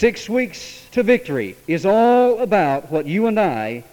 Six weeks to victory is all about what you and I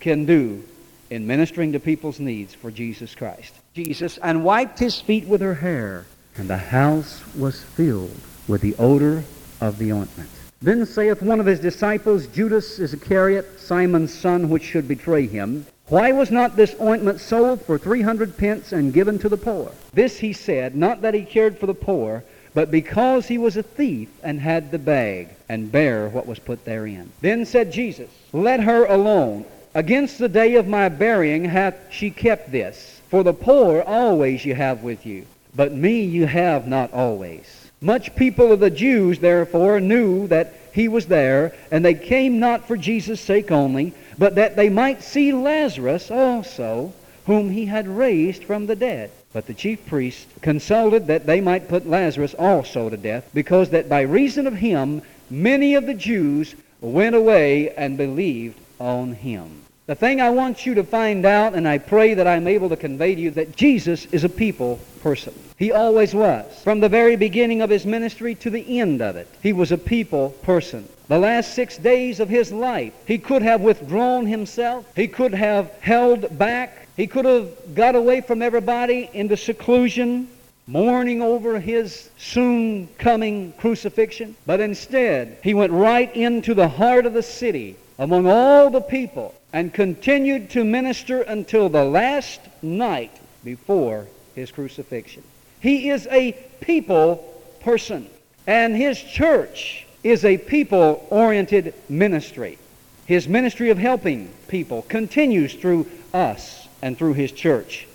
can do in ministering to people's needs for Jesus Christ. Jesus and wiped his feet with her hair, and the house was filled with the odor of the ointment. Then saith one of his disciples, Judas Iscariot, Simon's son, which should betray him, Why was not this ointment sold for three hundred pence and given to the poor? This he said, not that he cared for the poor, but because he was a thief and had the bag, and bare what was put therein. Then said Jesus, Let her alone. Against the day of my burying hath she kept this. For the poor always you have with you, but me you have not always. Much people of the Jews, therefore, knew that he was there, and they came not for Jesus' sake only, but that they might see Lazarus also, whom he had raised from the dead. But the chief priests consulted that they might put Lazarus also to death, because that by reason of him many of the Jews went away and believed on him. The thing I want you to find out, and I pray that I'm able to convey to you, that Jesus is a people person. He always was. From the very beginning of his ministry to the end of it, he was a people person. The last six days of his life, he could have withdrawn himself. He could have held back. He could have got away from everybody into seclusion, mourning over his soon coming crucifixion. But instead, he went right into the heart of the city among all the people and continued to minister until the last night before his crucifixion. He is a people person, and his church is a people oriented ministry. His ministry of helping people continues through us and through his church.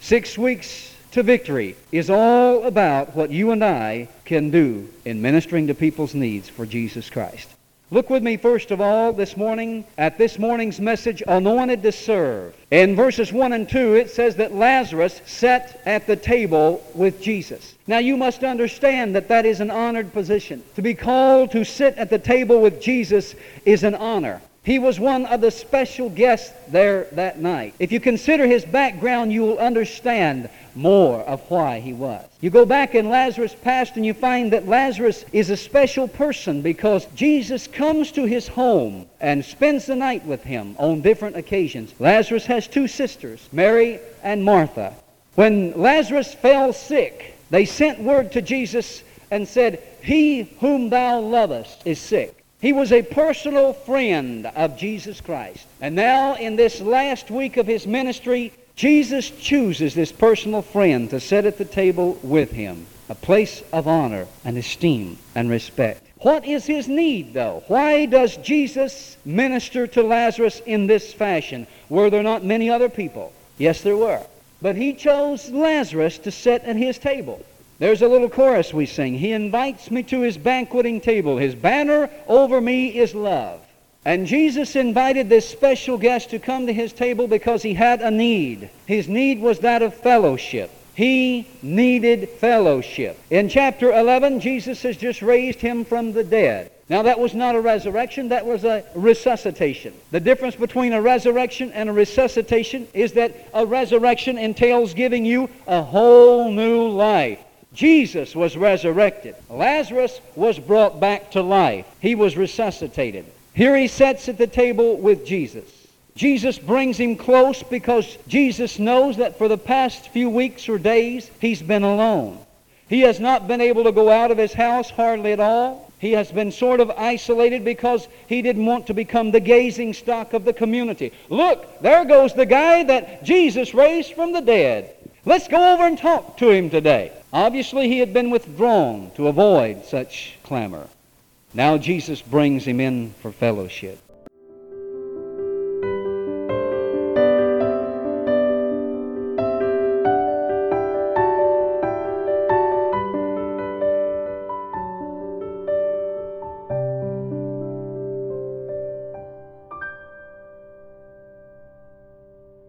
Six weeks to victory is all about what you and I can do in ministering to people's needs for Jesus Christ. Look with me, first of all, this morning at this morning's message, Anointed to Serve. In verses 1 and 2, it says that Lazarus sat at the table with Jesus. Now, you must understand that that is an honored position. To be called to sit at the table with Jesus is an honor. He was one of the special guests there that night. If you consider his background, you will understand more of why he was. You go back in Lazarus' past and you find that Lazarus is a special person because Jesus comes to his home and spends the night with him on different occasions. Lazarus has two sisters, Mary and Martha. When Lazarus fell sick, they sent word to Jesus and said, He whom thou lovest is sick. He was a personal friend of Jesus Christ. And now, in this last week of his ministry, Jesus chooses this personal friend to sit at the table with him, a place of honor and esteem and respect. What is his need, though? Why does Jesus minister to Lazarus in this fashion? Were there not many other people? Yes, there were. But he chose Lazarus to sit at his table. There's a little chorus we sing. He invites me to his banqueting table. His banner over me is love. And Jesus invited this special guest to come to his table because he had a need. His need was that of fellowship. He needed fellowship. In chapter 11, Jesus has just raised him from the dead. Now, that was not a resurrection, that was a resuscitation. The difference between a resurrection and a resuscitation is that a resurrection entails giving you a whole new life. Jesus was resurrected. Lazarus was brought back to life. He was resuscitated. Here he sits at the table with Jesus. Jesus brings him close because Jesus knows that for the past few weeks or days he's been alone. He has not been able to go out of his house hardly at all. He has been sort of isolated because he didn't want to become the gazing stock of the community. Look, there goes the guy that Jesus raised from the dead. Let's go over and talk to him today. Obviously, he had been withdrawn to avoid such clamor. Now Jesus brings him in for fellowship.